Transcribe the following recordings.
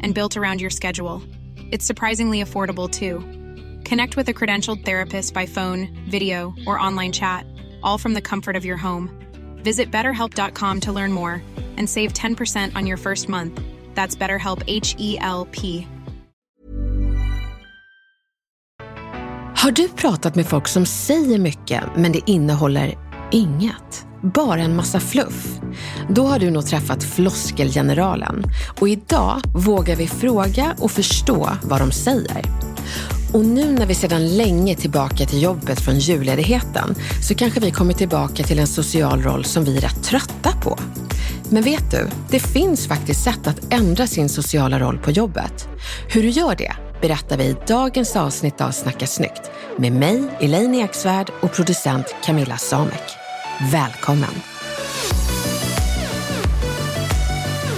and built around your schedule. It's surprisingly affordable too. Connect with a credentialed therapist by phone, video, or online chat, all from the comfort of your home. Visit betterhelp.com to learn more and save 10% on your first month. That's BetterHelp H E L P. Har du pratat med folk som säger mycket men det innehåller inget? Bara en massa fluff? Då har du nog träffat floskelgeneralen. Och idag vågar vi fråga och förstå vad de säger. Och nu när vi sedan länge är tillbaka till jobbet från julledigheten så kanske vi kommer tillbaka till en social roll som vi är rätt trötta på. Men vet du, det finns faktiskt sätt att ändra sin sociala roll på jobbet. Hur du gör det berättar vi i dagens avsnitt av Snacka snyggt med mig, Elaine Eksvärd och producent Camilla Samek. Välkommen!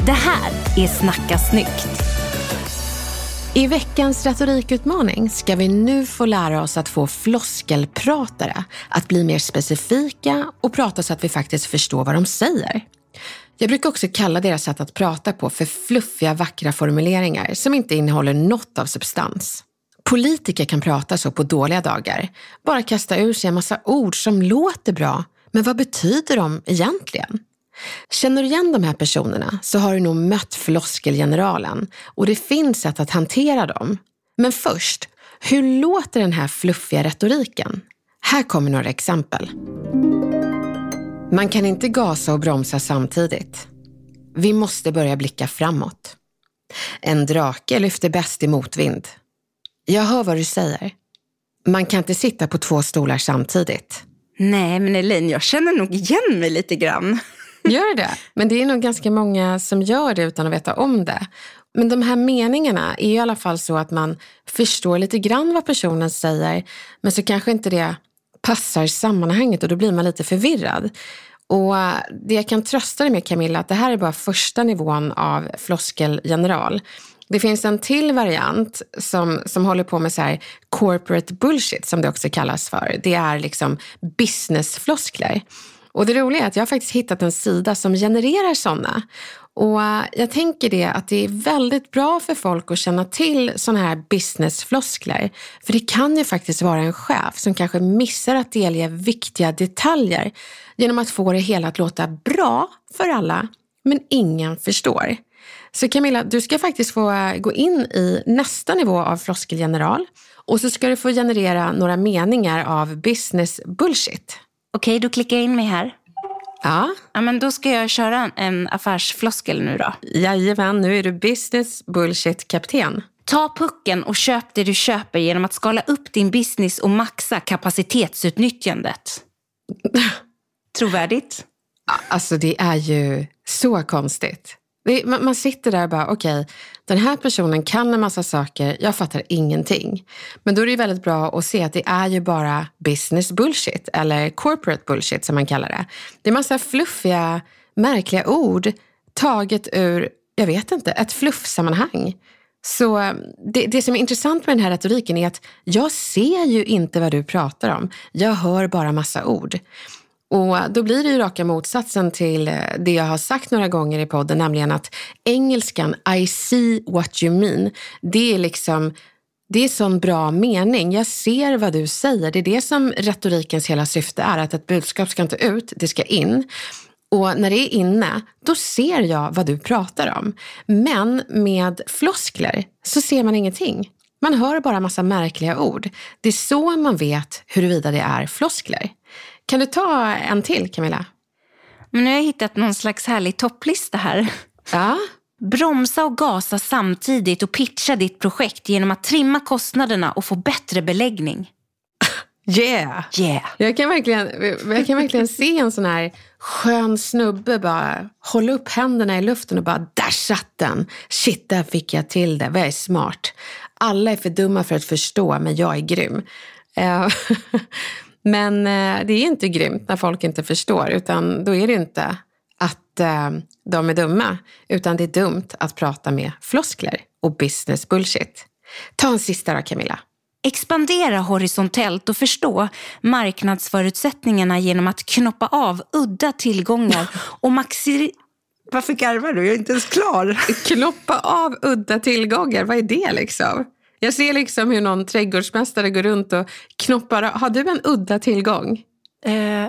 Det här är Snacka snyggt. I veckans retorikutmaning ska vi nu få lära oss att få floskelpratare att bli mer specifika och prata så att vi faktiskt förstår vad de säger. Jag brukar också kalla deras sätt att prata på för fluffiga, vackra formuleringar som inte innehåller något av substans. Politiker kan prata så på dåliga dagar. Bara kasta ur sig en massa ord som låter bra, men vad betyder de egentligen? Känner du igen de här personerna så har du nog mött floskelgeneralen och det finns sätt att hantera dem. Men först, hur låter den här fluffiga retoriken? Här kommer några exempel. Man kan inte gasa och bromsa samtidigt. Vi måste börja blicka framåt. En drake lyfter bäst i motvind. Jag hör vad du säger. Man kan inte sitta på två stolar samtidigt. Nej, men Elin, jag känner nog igen mig lite grann. Gör det? Men det är nog ganska många som gör det utan att veta om det. Men de här meningarna är i alla fall så att man förstår lite grann vad personen säger, men så kanske inte det passar sammanhanget och då blir man lite förvirrad. Och det jag kan trösta dig med Camilla, att det här är bara första nivån av floskelgeneral. Det finns en till variant som, som håller på med så här corporate bullshit som det också kallas för. Det är liksom businessfloskler. Och det roliga är att jag har faktiskt hittat en sida som genererar sådana. Och eh, jag tänker det att det är väldigt bra för folk att känna till sådana här businessfloskler. För det kan ju faktiskt vara en chef som kanske missar att delge viktiga detaljer genom att få det hela att låta bra för alla, men ingen förstår. Så Camilla, du ska faktiskt få gå in i nästa nivå av floskelgeneral och så ska du få generera några meningar av business bullshit. Okej, då klickar jag in mig här. Ja. ja men då ska jag köra en affärsfloskel nu då. Jajamän, nu är du business bullshit-kapten. Ta pucken och köp det du köper genom att skala upp din business och maxa kapacitetsutnyttjandet. Trovärdigt? Alltså det är ju så konstigt. Det, man, man, sitter där och bara, okej, okay, den här personen kan en massa saker, jag fattar ingenting. Men då är det ju väldigt bra att se att det är ju bara business bullshit, eller corporate bullshit som man kallar det. Det är massa fluffiga, märkliga ord taget ur, jag vet inte, ett fluffsammanhang. Så det, det som är intressant med den här retoriken är att jag ser ju inte vad du pratar om. Jag hör bara massa ord. Och då blir det ju raka motsatsen till eh, det jag har sagt några gånger i podden, nämligen att engelskan I see what you mean, det är liksom det är sån bra mening. Jag ser vad du säger. Det är det som retorikens hela syfte är, att ett budskap ska inte ut, det ska in. Och när det är inne, då ser jag vad du pratar om. Men med floskler så ser man ingenting. Man hör bara massa märkliga ord. Det är så man vet huruvida det är floskler. Kan du ta en till Camilla? Men nu har jag hittat någon slags härlig topplista här. Ja. Bromsa och gasa samtidigt och pitcha ditt projekt genom att trimma kostnaderna och få bättre beläggning. Yeah! yeah. Jag, kan verkligen, jag kan verkligen se en sån här skön snubbe bara hålla upp händerna i luften och bara där satt den. Shit, där fick jag till det. Vad är smart. Alla är för dumma för att förstå, men jag är grym. Men eh, det är inte grymt när folk inte förstår, utan då är det inte att eh, de är dumma, utan det är dumt att prata med floskler och business bullshit. Ta en sista då Camilla. Expandera horisontellt och förstå marknadsförutsättningarna genom att knoppa av udda tillgångar och maxi... Varför garvar du? Jag är inte ens klar. Knoppa av udda tillgångar, vad är det liksom? Jag ser liksom hur någon trädgårdsmästare går runt och knoppar. Har du en udda tillgång? Eh,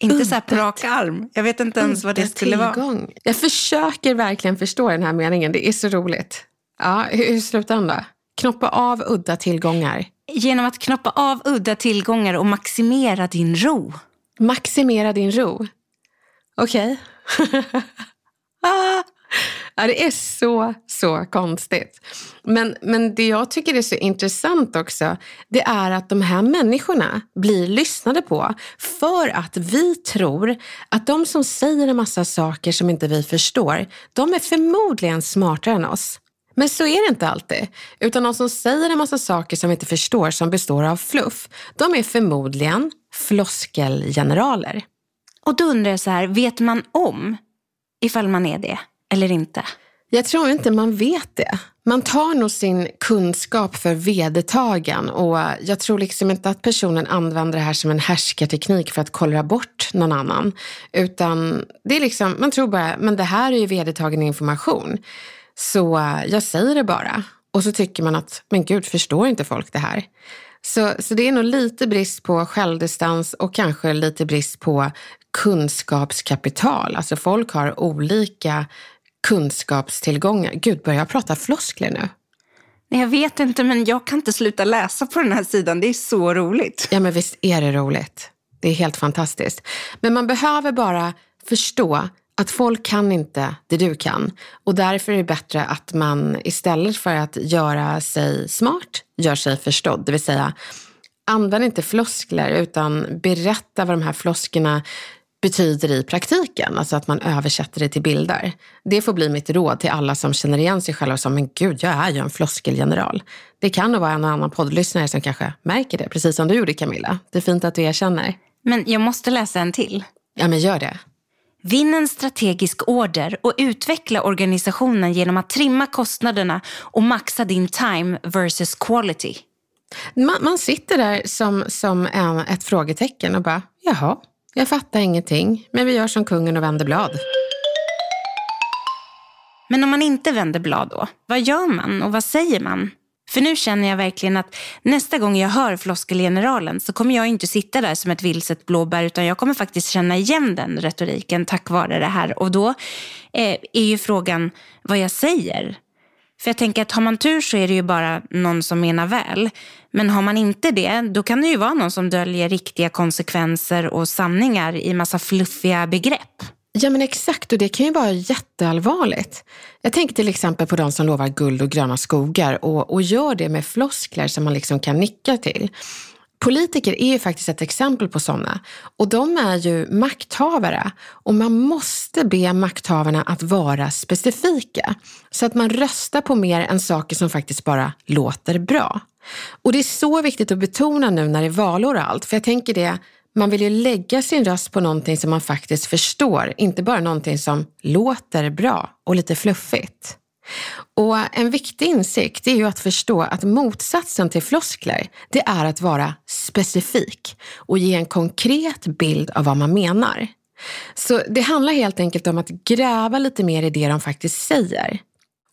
inte udda så här på rak arm. Jag vet inte ens vad det skulle tillgång. vara. Jag försöker verkligen förstå den här meningen. Det är så roligt. Ja, hur, hur slutar den då? Knoppa av udda tillgångar. Genom att knoppa av udda tillgångar och maximera din ro. Maximera din ro? Okej. Okay. ah. Ja, det är så, så konstigt. Men, men det jag tycker är så intressant också, det är att de här människorna blir lyssnade på för att vi tror att de som säger en massa saker som inte vi förstår, de är förmodligen smartare än oss. Men så är det inte alltid. Utan de som säger en massa saker som vi inte förstår som består av fluff, de är förmodligen floskelgeneraler. Och då undrar jag så här, vet man om ifall man är det eller inte? Jag tror inte man vet det. Man tar nog sin kunskap för vedertagen och jag tror liksom inte att personen använder det här som en härskarteknik för att kolla bort någon annan. Utan det är liksom, man tror bara, men det här är ju vedertagen information. Så jag säger det bara. Och så tycker man att, men gud, förstår inte folk det här? Så, så det är nog lite brist på självdistans och kanske lite brist på kunskapskapital. Alltså folk har olika kunskapstillgångar. Gud, börjar jag prata floskler nu? Jag vet inte, men jag kan inte sluta läsa på den här sidan. Det är så roligt. Ja, men visst är det roligt. Det är helt fantastiskt. Men man behöver bara förstå att folk kan inte det du kan. Och därför är det bättre att man istället för att göra sig smart, gör sig förstådd. Det vill säga, använd inte floskler utan berätta vad de här floskerna betyder i praktiken. Alltså att man översätter det till bilder. Det får bli mitt råd till alla som känner igen sig själva som, men gud, jag är ju en floskelgeneral. Det kan nog vara en annan poddlyssnare som kanske märker det, precis som du gjorde Camilla. Det är fint att du erkänner. Men jag måste läsa en till. Ja, men gör det. Vinn en strategisk order och utveckla organisationen genom att trimma kostnaderna och maxa din time versus quality. Man, man sitter där som, som en, ett frågetecken och bara, jaha, jag fattar ingenting, men vi gör som kungen och vänder blad. Men om man inte vänder blad då, vad gör man och vad säger man? För nu känner jag verkligen att nästa gång jag hör floskelgeneralen så kommer jag inte sitta där som ett vilset blåbär utan jag kommer faktiskt känna igen den retoriken tack vare det här. Och då eh, är ju frågan vad jag säger. För jag tänker att har man tur så är det ju bara någon som menar väl. Men har man inte det, då kan det ju vara någon som döljer riktiga konsekvenser och sanningar i massa fluffiga begrepp. Ja men exakt och det kan ju vara jätteallvarligt. Jag tänker till exempel på de som lovar guld och gröna skogar och, och gör det med floskler som man liksom kan nicka till. Politiker är ju faktiskt ett exempel på sådana. Och de är ju makthavare. Och man måste be makthavarna att vara specifika. Så att man röstar på mer än saker som faktiskt bara låter bra. Och det är så viktigt att betona nu när det är valår och allt, för jag tänker det, man vill ju lägga sin röst på någonting som man faktiskt förstår, inte bara någonting som låter bra och lite fluffigt. Och en viktig insikt är ju att förstå att motsatsen till floskler, det är att vara specifik och ge en konkret bild av vad man menar. Så det handlar helt enkelt om att gräva lite mer i det de faktiskt säger.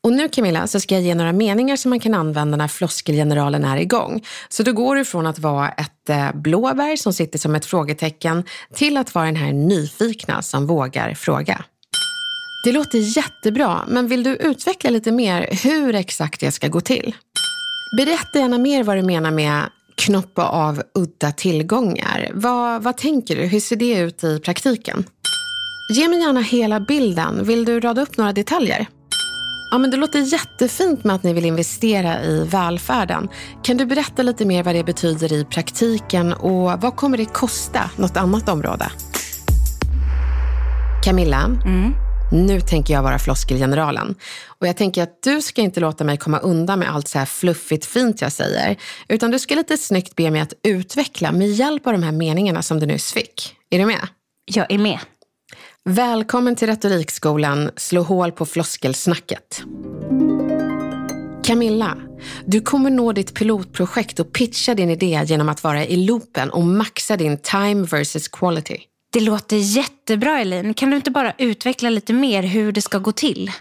Och nu Camilla så ska jag ge några meningar som man kan använda när floskelgeneralen är igång. Så då går du från att vara ett eh, blåbär som sitter som ett frågetecken till att vara den här nyfikna som vågar fråga. Det låter jättebra, men vill du utveckla lite mer hur exakt det ska gå till? Berätta gärna mer vad du menar med knoppa av udda tillgångar. Vad, vad tänker du? Hur ser det ut i praktiken? Ge mig gärna hela bilden. Vill du rada upp några detaljer? Ja, men det låter jättefint med att ni vill investera i välfärden. Kan du berätta lite mer vad det betyder i praktiken och vad kommer det kosta något annat område? Camilla, mm. Nu tänker jag vara floskelgeneralen. Och jag tänker att du ska inte låta mig komma undan med allt så här fluffigt fint jag säger. Utan du ska lite snyggt be mig att utveckla med hjälp av de här meningarna som du nyss fick. Är du med? Jag är med. Välkommen till Retorikskolan Slå hål på floskelsnacket. Camilla, du kommer nå ditt pilotprojekt och pitcha din idé genom att vara i loopen och maxa din time versus quality. Det låter jättebra Elin. Kan du inte bara utveckla lite mer hur det ska gå till?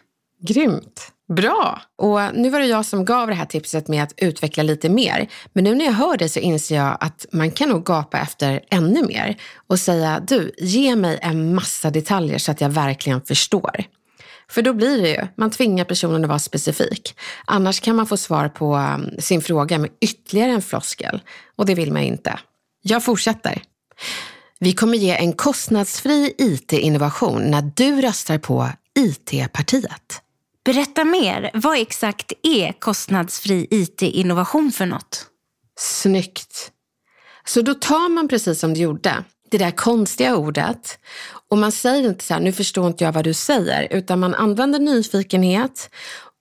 Grymt. Bra! Och nu var det jag som gav det här tipset med att utveckla lite mer. Men nu när jag hör det så inser jag att man kan nog gapa efter ännu mer och säga du, ge mig en massa detaljer så att jag verkligen förstår. För då blir det ju, man tvingar personen att vara specifik. Annars kan man få svar på um, sin fråga med ytterligare en floskel och det vill man inte. Jag fortsätter. Vi kommer ge en kostnadsfri IT-innovation när du röstar på IT-partiet. Berätta mer. Vad exakt är kostnadsfri IT-innovation för något? Snyggt. Så då tar man precis som du gjorde, det där konstiga ordet och man säger inte så här, nu förstår inte jag vad du säger, utan man använder nyfikenhet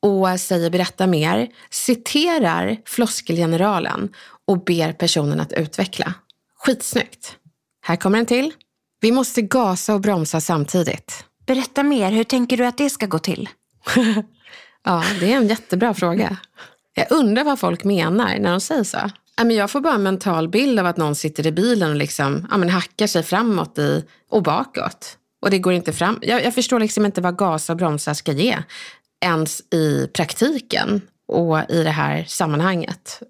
och säger berätta mer, citerar floskelgeneralen och ber personen att utveckla. Skitsnyggt. Här kommer en till. Vi måste gasa och bromsa samtidigt. Berätta mer. Hur tänker du att det ska gå till? ja, det är en jättebra fråga. Jag undrar vad folk menar när de säger så. Jag får bara en mental bild av att någon sitter i bilen och liksom, ja, men hackar sig framåt i, och bakåt. Och det går inte fram. Jag, jag förstår liksom inte vad gasa och bromsa ska ge. Ens i praktiken och i det här sammanhanget.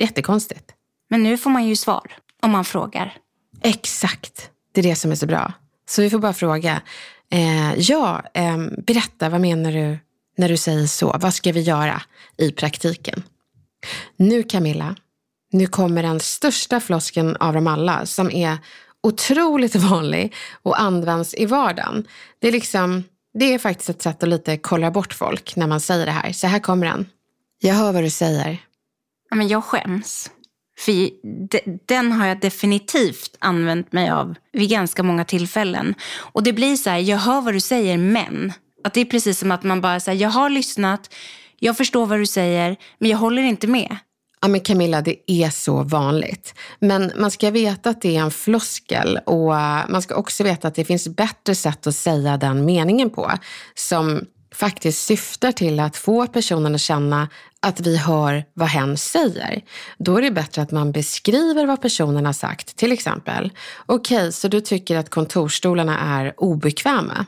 Jättekonstigt. Men nu får man ju svar om man frågar. Exakt. Det är det som är så bra. Så vi får bara fråga. Eh, ja, eh, berätta, vad menar du när du säger så? Vad ska vi göra i praktiken? Nu Camilla, nu kommer den största flosken av dem alla som är otroligt vanlig och används i vardagen. Det är, liksom, det är faktiskt ett sätt att lite kolla bort folk när man säger det här. Så här kommer den. Jag hör vad du säger. Ja, men jag skäms. För den har jag definitivt använt mig av vid ganska många tillfällen. Och det blir så här, jag hör vad du säger men. Att det är precis som att man bara säger, jag har lyssnat, jag förstår vad du säger, men jag håller inte med. Ja men Camilla, det är så vanligt. Men man ska veta att det är en floskel och eh, man ska också veta att det finns bättre sätt att säga den meningen på. Som faktiskt syftar till att få personen att känna att vi hör vad hen säger. Då är det bättre att man beskriver vad personen har sagt. Till exempel, okej, okay, så du tycker att kontorsstolarna är obekväma.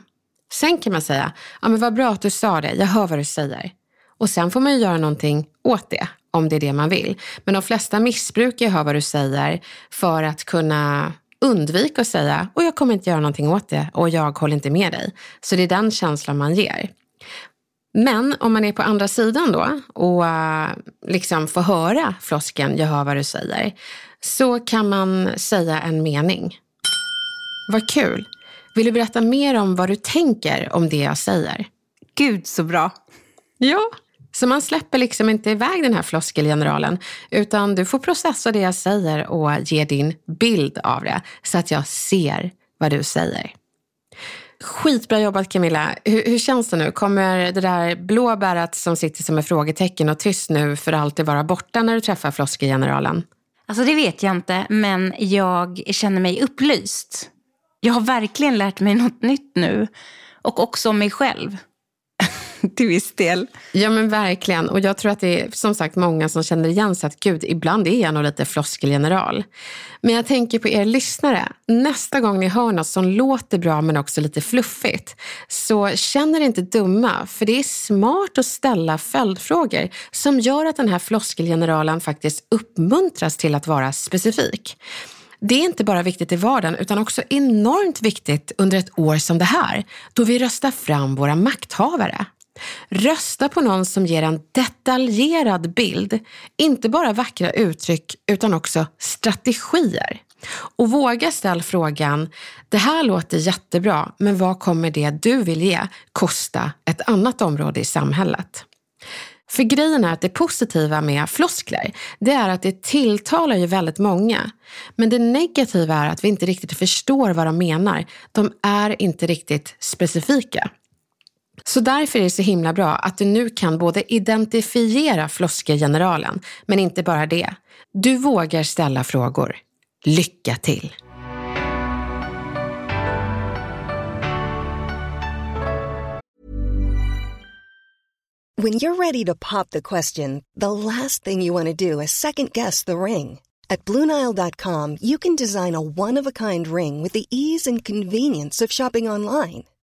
Sen kan man säga, ja men vad bra att du sa det, jag hör vad du säger. Och sen får man ju göra någonting åt det, om det är det man vill. Men de flesta missbrukar hör vad du säger för att kunna undvika att säga, och jag kommer inte göra någonting åt det och jag håller inte med dig. Så det är den känslan man ger. Men om man är på andra sidan då och uh, liksom får höra flosken “jag hör vad du säger” så kan man säga en mening. Vad kul! Vill du berätta mer om vad du tänker om det jag säger? Gud så bra! Ja, så man släpper liksom inte iväg den här floskelgeneralen utan du får processa det jag säger och ge din bild av det så att jag ser vad du säger. Skitbra jobbat Camilla. Hur, hur, känns det nu? Kommer det där blåbäret som sitter som ett frågetecken och tyst nu för alltid vara borta när du träffar floskelgeneralen? Alltså det vet jag inte, men jag känner mig upplyst. Jag har verkligen lärt mig något nytt nu. Och också om mig själv. till viss del. Ja men verkligen. Och jag tror att det är som sagt många som känner igen sig att gud, ibland är jag nog lite floskelgeneral. Men jag tänker på er lyssnare. Nästa gång ni hör något som låter bra men också lite fluffigt, så känner er inte dumma. För det är smart att ställa följdfrågor som gör att den här floskelgeneralen faktiskt uppmuntras till att vara specifik. Det är inte bara viktigt i vardagen utan också enormt viktigt under ett år som det här, då vi röstar fram våra makthavare. Rösta på någon som ger en detaljerad bild, inte bara vackra uttryck utan också strategier. Och våga ställa frågan, det här låter jättebra, men vad kommer det du vill ge kosta ett annat område i samhället? För grejen är att det positiva med floskler, det är att det tilltalar ju väldigt många. Men det negativa är att vi inte riktigt förstår vad de menar. De är inte riktigt specifika. Så därför är det så himla bra att du nu kan både identifiera floskelgeneralen, men inte bara det. Du vågar ställa frågor. Lycka till! When you're ready to pop the question, the last thing you want to do is second guess the ring. At Bluenile.com you can design a one-of-a-kind ring with the ease and convenience of shopping online.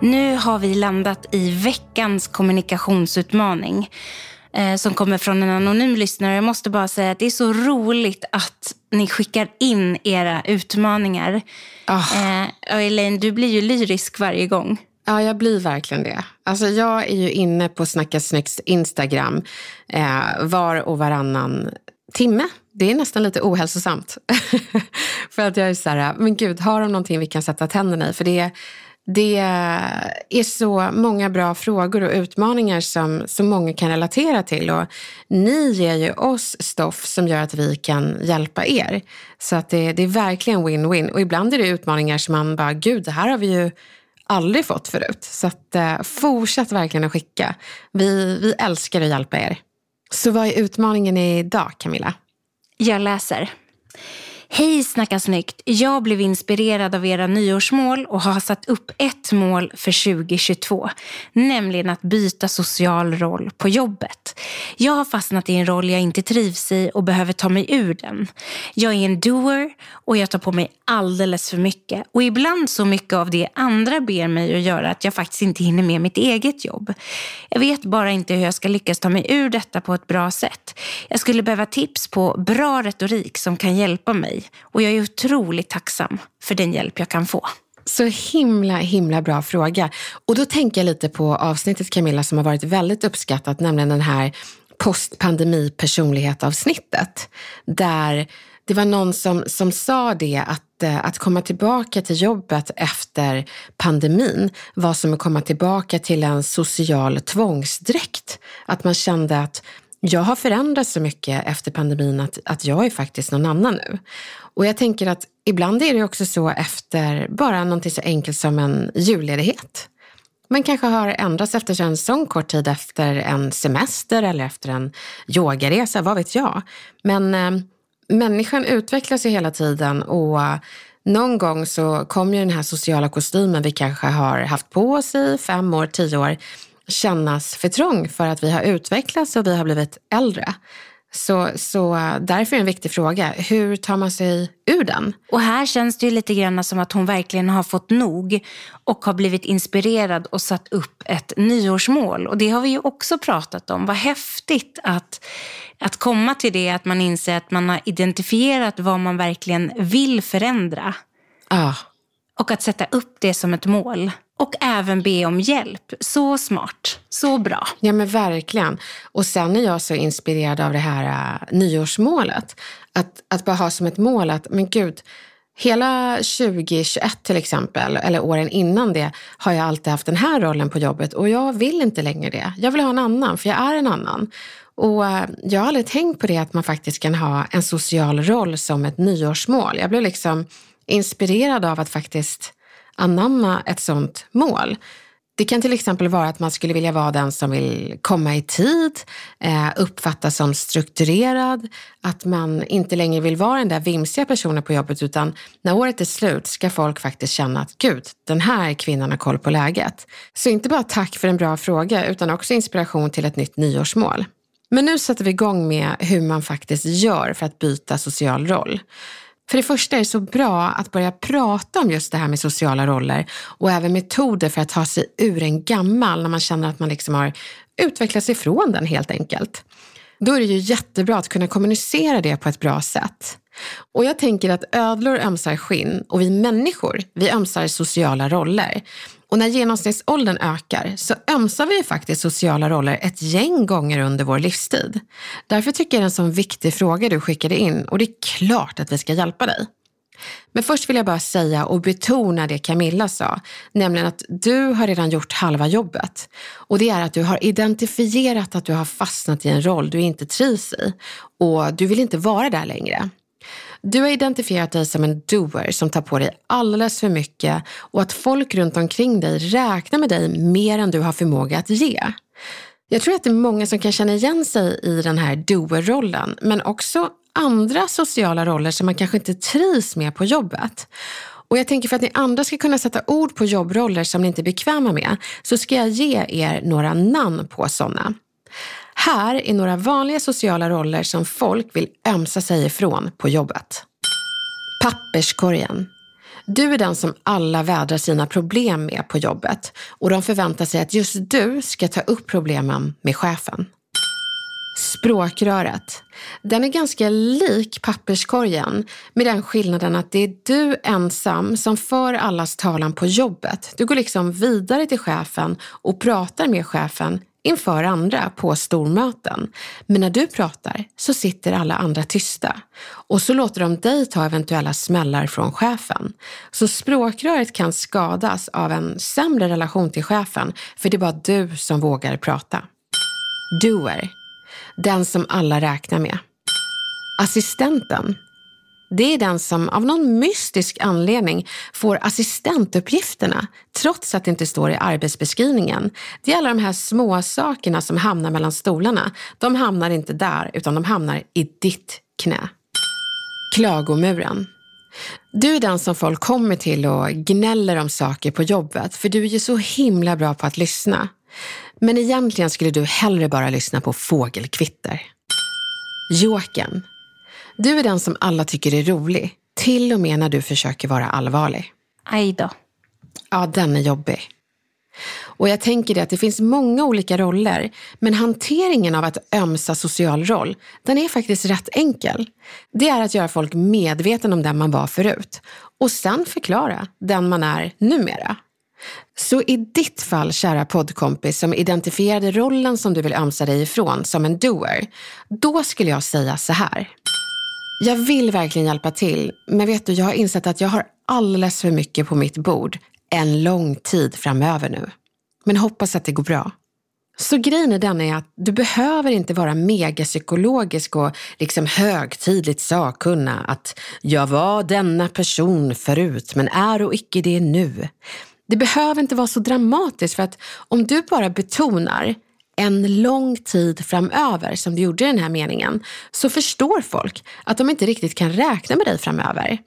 Nu har vi landat i veckans kommunikationsutmaning eh, som kommer från en anonym lyssnare. Jag måste bara säga att det är så roligt att ni skickar in era utmaningar. Oh. Eh, och Elaine, du blir ju lyrisk varje gång. Ja, jag blir verkligen det. Alltså, jag är ju inne på Snacka Snyggs Instagram eh, var och varannan timme. Det är nästan lite ohälsosamt. För att jag är så här, men gud, har de någonting vi kan sätta tänderna i? För det det är så många bra frågor och utmaningar som så många kan relatera till. Och ni ger ju oss stoff som gör att vi kan hjälpa er. Så att det, det är verkligen win-win. Och ibland är det utmaningar som man bara, gud, det här har vi ju aldrig fått förut. Så att, eh, fortsätt verkligen att skicka. Vi, vi älskar att hjälpa er. Så vad är utmaningen idag, Camilla? Jag läser. Hej Snacka snyggt! Jag blev inspirerad av era nyårsmål och har satt upp ett mål för 2022. Nämligen att byta social roll på jobbet. Jag har fastnat i en roll jag inte trivs i och behöver ta mig ur den. Jag är en doer och jag tar på mig alldeles för mycket. Och ibland så mycket av det andra ber mig att göra att jag faktiskt inte hinner med mitt eget jobb. Jag vet bara inte hur jag ska lyckas ta mig ur detta på ett bra sätt. Jag skulle behöva tips på bra retorik som kan hjälpa mig och jag är otroligt tacksam för den hjälp jag kan få. Så himla, himla bra fråga. Och då tänker jag lite på avsnittet Camilla som har varit väldigt uppskattat, nämligen den här postpandemi personlighet-avsnittet. Där det var någon som, som sa det att, eh, att komma tillbaka till jobbet efter pandemin var som att komma tillbaka till en social tvångsdräkt. Att man kände att jag har förändrats så mycket efter pandemin att, att jag är faktiskt någon annan nu. Och jag tänker att ibland är det också så efter bara någonting så enkelt som en julledighet. Man kanske har ändrats efter en sån kort tid efter en semester eller efter en yogaresa, vad vet jag. Men eh, människan utvecklas ju hela tiden och någon gång så kommer ju den här sociala kostymen vi kanske har haft på oss i fem år, tio år kännas för trång för att vi har utvecklats och vi har blivit äldre. Så, så därför är det en viktig fråga. Hur tar man sig ur den? Och här känns det ju lite grann som att hon verkligen har fått nog och har blivit inspirerad och satt upp ett nyårsmål. Och det har vi ju också pratat om. Vad häftigt att, att komma till det, att man inser att man har identifierat vad man verkligen vill förändra. Ah. Och att sätta upp det som ett mål. Och även be om hjälp. Så smart. Så bra. Ja men verkligen. Och sen är jag så inspirerad av det här uh, nyårsmålet. Att, att bara ha som ett mål att, men gud, hela 2021 till exempel, eller åren innan det, har jag alltid haft den här rollen på jobbet och jag vill inte längre det. Jag vill ha en annan, för jag är en annan. Och äh, jag har aldrig tänkt på det att man faktiskt kan ha en social roll som ett nyårsmål. Jag blev liksom inspirerad av att faktiskt anamma ett sånt mål. Det kan till exempel vara att man skulle vilja vara den som vill komma i tid, eh, uppfattas som strukturerad, att man inte längre vill vara den där vimsiga personen på jobbet utan när året är slut ska folk faktiskt känna att gud, den här kvinnan har koll på läget. Så inte bara tack för en bra fråga utan också inspiration till ett nytt nyårsmål. Men nu sätter vi igång med hur man faktiskt gör för att byta social roll. För det första är det så bra att börja prata om just det här med sociala roller och även metoder för att ta sig ur en gammal när man känner att man liksom har utvecklats ifrån den helt enkelt. Då är det ju jättebra att kunna kommunicera det på ett bra sätt. Och jag tänker att ödlor ömsar skinn och vi människor, vi ömsar sociala roller. Och när genomsnittsåldern ökar så ömsar vi faktiskt sociala roller ett gäng gånger under vår livstid. Därför tycker jag det är en sån viktig fråga du skickade in och det är klart att vi ska hjälpa dig. Men först vill jag bara säga och betona det Camilla sa, nämligen att du har redan gjort halva jobbet. Och det är att du har identifierat att du har fastnat i en roll du inte trivs i och du vill inte vara där längre. Du har identifierat dig som en doer som tar på dig alldeles för mycket och att folk runt omkring dig räknar med dig mer än du har förmåga att ge. Jag tror att det är många som kan känna igen sig i den här doer-rollen, men också andra sociala roller som man kanske inte trivs med på jobbet. Och jag tänker för att ni andra ska kunna sätta ord på jobbroller som ni inte är bekväma med, så ska jag ge er några namn på sådana. Här är några vanliga sociala roller som folk vill ömsa sig ifrån på jobbet. Papperskorgen. Du är den som alla vädrar sina problem med på jobbet och de förväntar sig att just du ska ta upp problemen med chefen. Språkröret. Den är ganska lik papperskorgen med den skillnaden att det är du ensam som för allas talan på jobbet. Du går liksom vidare till chefen och pratar med chefen inför andra på stormöten. Men när du pratar så sitter alla andra tysta och så låter de dig ta eventuella smällar från chefen. Så språkröret kan skadas av en sämre relation till chefen för det är bara du som vågar prata. Doer. Den som alla räknar med. Assistenten det är den som av någon mystisk anledning får assistentuppgifterna trots att det inte står i arbetsbeskrivningen. Det är alla de här små sakerna som hamnar mellan stolarna. De hamnar inte där utan de hamnar i ditt knä. Klagomuren. Du är den som folk kommer till och gnäller om saker på jobbet för du är ju så himla bra på att lyssna. Men egentligen skulle du hellre bara lyssna på fågelkvitter. Jokern. Du är den som alla tycker är rolig, till och med när du försöker vara allvarlig. Aj då. Ja, den är jobbig. Och jag tänker det att det finns många olika roller, men hanteringen av att ömsa social roll, den är faktiskt rätt enkel. Det är att göra folk medvetna om den man var förut och sen förklara den man är numera. Så i ditt fall, kära poddkompis som identifierade rollen som du vill ömsa dig ifrån som en doer, då skulle jag säga så här. Jag vill verkligen hjälpa till, men vet du, jag har insett att jag har alldeles för mycket på mitt bord en lång tid framöver nu. Men hoppas att det går bra. Så grejen är den är att du behöver inte vara megapsykologisk och liksom högtidligt sakkunna att jag var denna person förut men är och icke det nu. Det behöver inte vara så dramatiskt för att om du bara betonar en lång tid framöver, som du gjorde i den här meningen, så förstår folk att de inte riktigt kan räkna med dig framöver.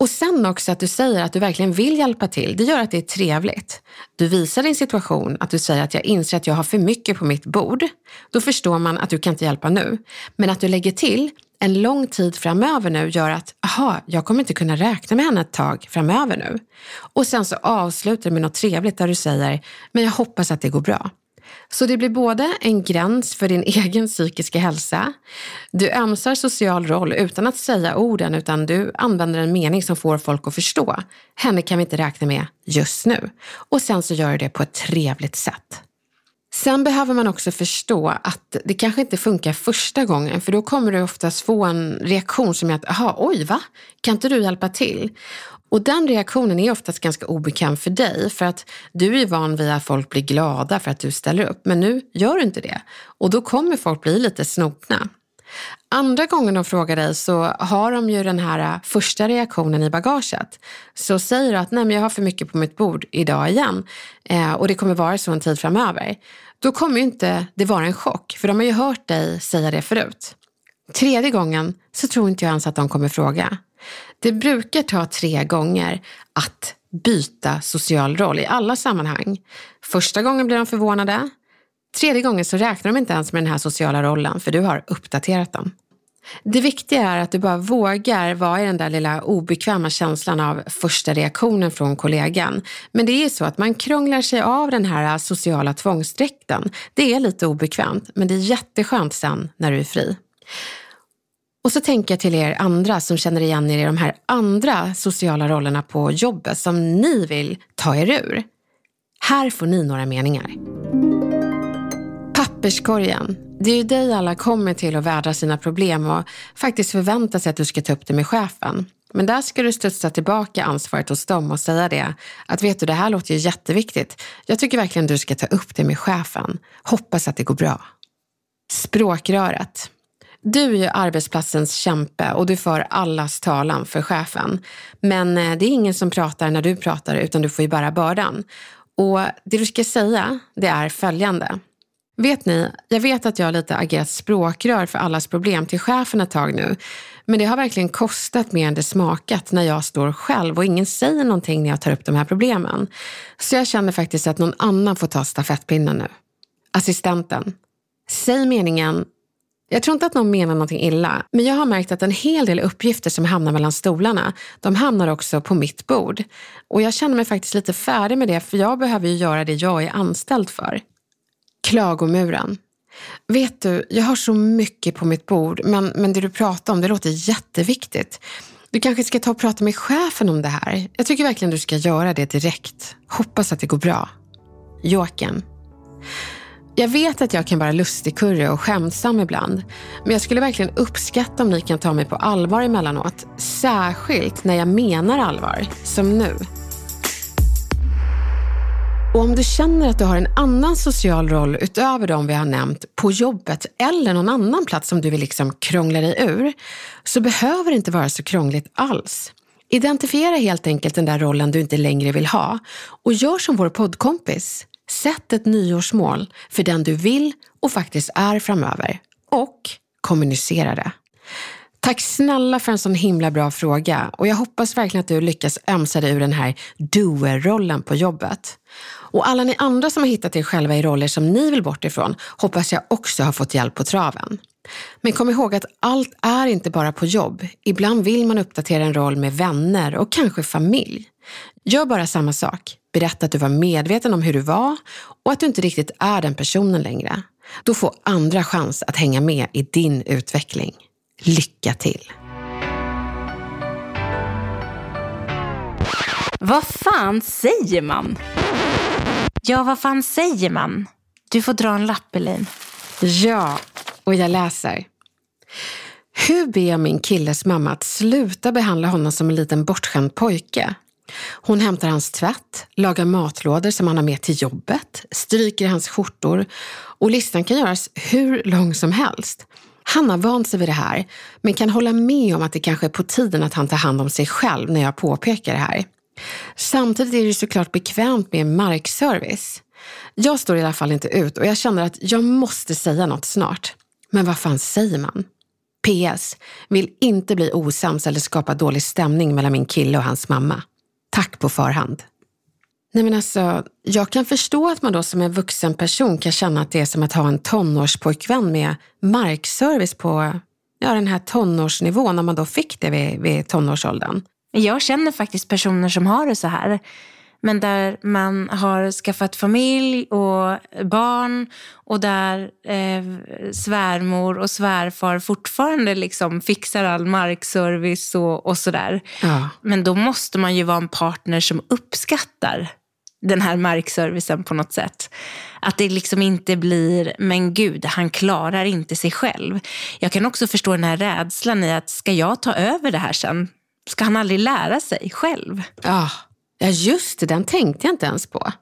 Och sen också att du säger att du verkligen vill hjälpa till, det gör att det är trevligt. Du visar din situation, att du säger att jag inser att jag har för mycket på mitt bord. Då förstår man att du kan inte hjälpa nu. Men att du lägger till en lång tid framöver nu gör att, aha, jag kommer inte kunna räkna med henne ett tag framöver nu. Och sen så avslutar du med något trevligt där du säger, men jag hoppas att det går bra. Så det blir både en gräns för din egen psykiska hälsa, du ömsar social roll utan att säga orden utan du använder en mening som får folk att förstå. Henne kan vi inte räkna med just nu. Och sen så gör du det på ett trevligt sätt. Sen behöver man också förstå att det kanske inte funkar första gången för då kommer du oftast få en reaktion som är att, jaha, oj va? Kan inte du hjälpa till? Och den reaktionen är oftast ganska obekväm för dig för att du är van vid att folk blir glada för att du ställer upp. Men nu gör du inte det och då kommer folk bli lite snopna. Andra gången de frågar dig så har de ju den här äh, första reaktionen i bagaget. Så säger du att nej men jag har för mycket på mitt bord idag igen eh, och det kommer vara så en tid framöver. Då kommer ju inte det vara en chock för de har ju hört dig säga det förut. Tredje gången så tror inte jag ens att de kommer fråga. Det brukar ta tre gånger att byta social roll i alla sammanhang. Första gången blir de förvånade. Tredje gången så räknar de inte ens med den här sociala rollen för du har uppdaterat dem. Det viktiga är att du bara vågar vara i den där lilla obekväma känslan av första reaktionen från kollegan. Men det är så att man krånglar sig av den här sociala tvångsdräkten. Det är lite obekvämt, men det är jätteskönt sen när du är fri. Och så tänker jag till er andra som känner igen er i de här andra sociala rollerna på jobbet som ni vill ta er ur. Här får ni några meningar. Papperskorgen. Det är ju dig alla kommer till och vädrar sina problem och faktiskt förväntar sig att du ska ta upp det med chefen. Men där ska du studsa tillbaka ansvaret hos dem och säga det. Att vet du, det här låter ju jätteviktigt. Jag tycker verkligen du ska ta upp det med chefen. Hoppas att det går bra. Språkröret. Du är ju arbetsplatsens kämpe och du för allas talan för chefen. Men eh, det är ingen som pratar när du pratar utan du får ju bära bördan. Och det du ska säga, det är följande. Vet ni, jag vet att jag lite agerat språkrör för allas problem till chefen ett tag nu. Men det har verkligen kostat mer än det smakat när jag står själv och ingen säger någonting när jag tar upp de här problemen. Så jag känner faktiskt att någon annan får ta stafettpinnen nu. Assistenten. Säg meningen jag tror inte att någon menar någonting illa, men jag har märkt att en hel del uppgifter som hamnar mellan stolarna, de hamnar också på mitt bord. Och jag känner mig faktiskt lite färdig med det, för jag behöver ju göra det jag är anställd för. Klagomuren. Vet du, jag har så mycket på mitt bord, men, men det du pratar om, det låter jätteviktigt. Du kanske ska ta och prata med chefen om det här. Jag tycker verkligen du ska göra det direkt. Hoppas att det går bra. Jokern. Jag vet att jag kan vara lustigkurre och skämtsam ibland, men jag skulle verkligen uppskatta om ni kan ta mig på allvar emellanåt. Särskilt när jag menar allvar, som nu. Och om du känner att du har en annan social roll utöver de vi har nämnt på jobbet eller någon annan plats som du vill liksom krångla dig ur, så behöver det inte vara så krångligt alls. Identifiera helt enkelt den där rollen du inte längre vill ha och gör som vår poddkompis. Sätt ett nyårsmål för den du vill och faktiskt är framöver och kommunicera det. Tack snälla för en sån himla bra fråga och jag hoppas verkligen att du lyckas ömsa dig ur den här doer-rollen på jobbet. Och alla ni andra som har hittat er själva i roller som ni vill bort ifrån hoppas jag också har fått hjälp på traven. Men kom ihåg att allt är inte bara på jobb. Ibland vill man uppdatera en roll med vänner och kanske familj. Gör bara samma sak. Berätta att du var medveten om hur du var och att du inte riktigt är den personen längre. Då får andra chans att hänga med i din utveckling. Lycka till! Vad fan säger man? Ja, vad fan säger man? Du får dra en lapp, Elaine. Ja, och jag läser. Hur ber jag min killes mamma att sluta behandla honom som en liten bortskämd pojke? Hon hämtar hans tvätt, lagar matlådor som han har med till jobbet, stryker hans skjortor och listan kan göras hur lång som helst. Han har vant sig vid det här, men kan hålla med om att det kanske är på tiden att han tar hand om sig själv när jag påpekar det här. Samtidigt är det såklart bekvämt med markservice. Jag står i alla fall inte ut och jag känner att jag måste säga något snart. Men vad fan säger man? PS. Vill inte bli osams eller skapa dålig stämning mellan min kille och hans mamma. Tack på förhand. Nej men alltså, jag kan förstå att man då som en vuxen person kan känna att det är som att ha en tonårspojkvän med markservice på ja, den här tonårsnivån när man då fick det vid, vid tonårsåldern. Jag känner faktiskt personer som har det så här. Men där man har skaffat familj och barn och där eh, svärmor och svärfar fortfarande liksom fixar all markservice och, och sådär. Ja. Men då måste man ju vara en partner som uppskattar den här markservicen på något sätt. Att det liksom inte blir, men gud, han klarar inte sig själv. Jag kan också förstå den här rädslan i att, ska jag ta över det här sen? Ska han aldrig lära sig själv? Ja, ja just det, den tänkte jag inte ens på.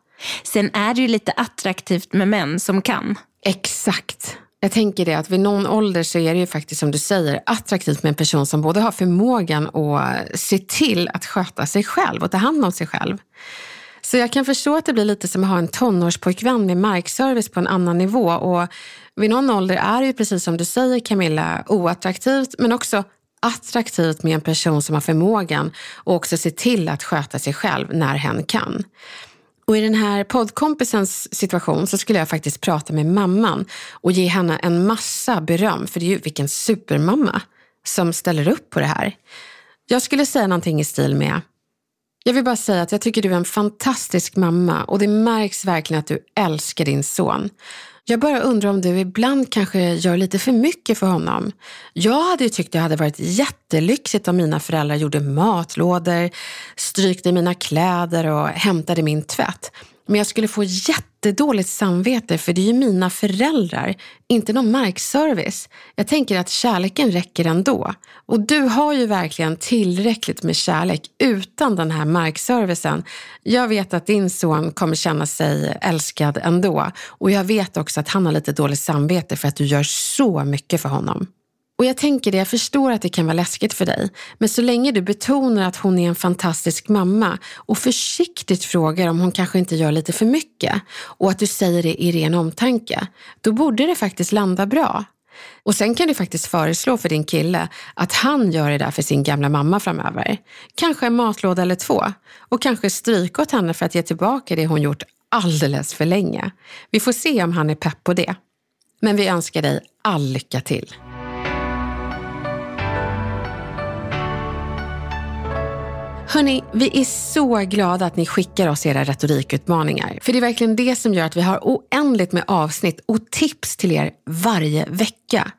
Sen är det ju lite attraktivt med män som kan. Exakt. Jag tänker det att vid någon ålder så är det ju faktiskt som du säger attraktivt med en person som både har förmågan att se till att sköta sig själv och ta hand om sig själv. Så jag kan förstå att det blir lite som att ha en tonårspojkvän med markservice på en annan nivå. Och vid någon ålder är det ju precis som du säger Camilla, oattraktivt men också attraktivt med en person som har förmågan och också se till att sköta sig själv när hen kan. Och i den här poddkompisens situation så skulle jag faktiskt prata med mamman och ge henne en massa beröm, för det är ju vilken supermamma som ställer upp på det här. Jag skulle säga någonting i stil med jag vill bara säga att jag tycker du är en fantastisk mamma och det märks verkligen att du älskar din son. Jag bara undrar om du ibland kanske gör lite för mycket för honom. Jag hade ju tyckt det hade varit jättelyxigt om mina föräldrar gjorde matlådor, strykte mina kläder och hämtade min tvätt. Men jag skulle få jättedåligt samvete för det är ju mina föräldrar, inte någon markservice. Jag tänker att kärleken räcker ändå. Och du har ju verkligen tillräckligt med kärlek utan den här markservicen. Jag vet att din son kommer känna sig älskad ändå. Och jag vet också att han har lite dåligt samvete för att du gör så mycket för honom. Och jag tänker det, jag förstår att det kan vara läskigt för dig. Men så länge du betonar att hon är en fantastisk mamma och försiktigt frågar om hon kanske inte gör lite för mycket och att du säger det i ren omtanke, då borde det faktiskt landa bra. Och sen kan du faktiskt föreslå för din kille att han gör det där för sin gamla mamma framöver. Kanske en matlåda eller två. Och kanske stryka åt henne för att ge tillbaka det hon gjort alldeles för länge. Vi får se om han är pepp på det. Men vi önskar dig all lycka till. Hörni, vi är så glada att ni skickar oss era retorikutmaningar. För det är verkligen det som gör att vi har oändligt med avsnitt och tips till er varje vecka.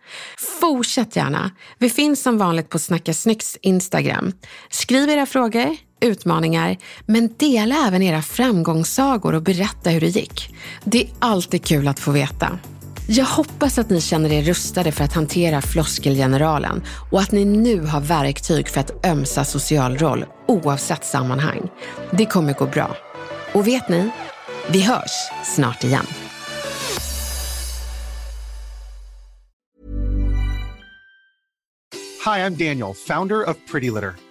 Fortsätt gärna. Vi finns som vanligt på Snacka Snyggs Instagram. Skriv era frågor, utmaningar, men dela även era framgångssagor och berätta hur det gick. Det är alltid kul att få veta. Jag hoppas att ni känner er rustade för att hantera floskelgeneralen och att ni nu har verktyg för att ömsa social roll oavsett sammanhang. Det kommer gå bra. Och vet ni? Vi hörs snart igen. Hi, I'm Daniel, founder of Pretty Litter.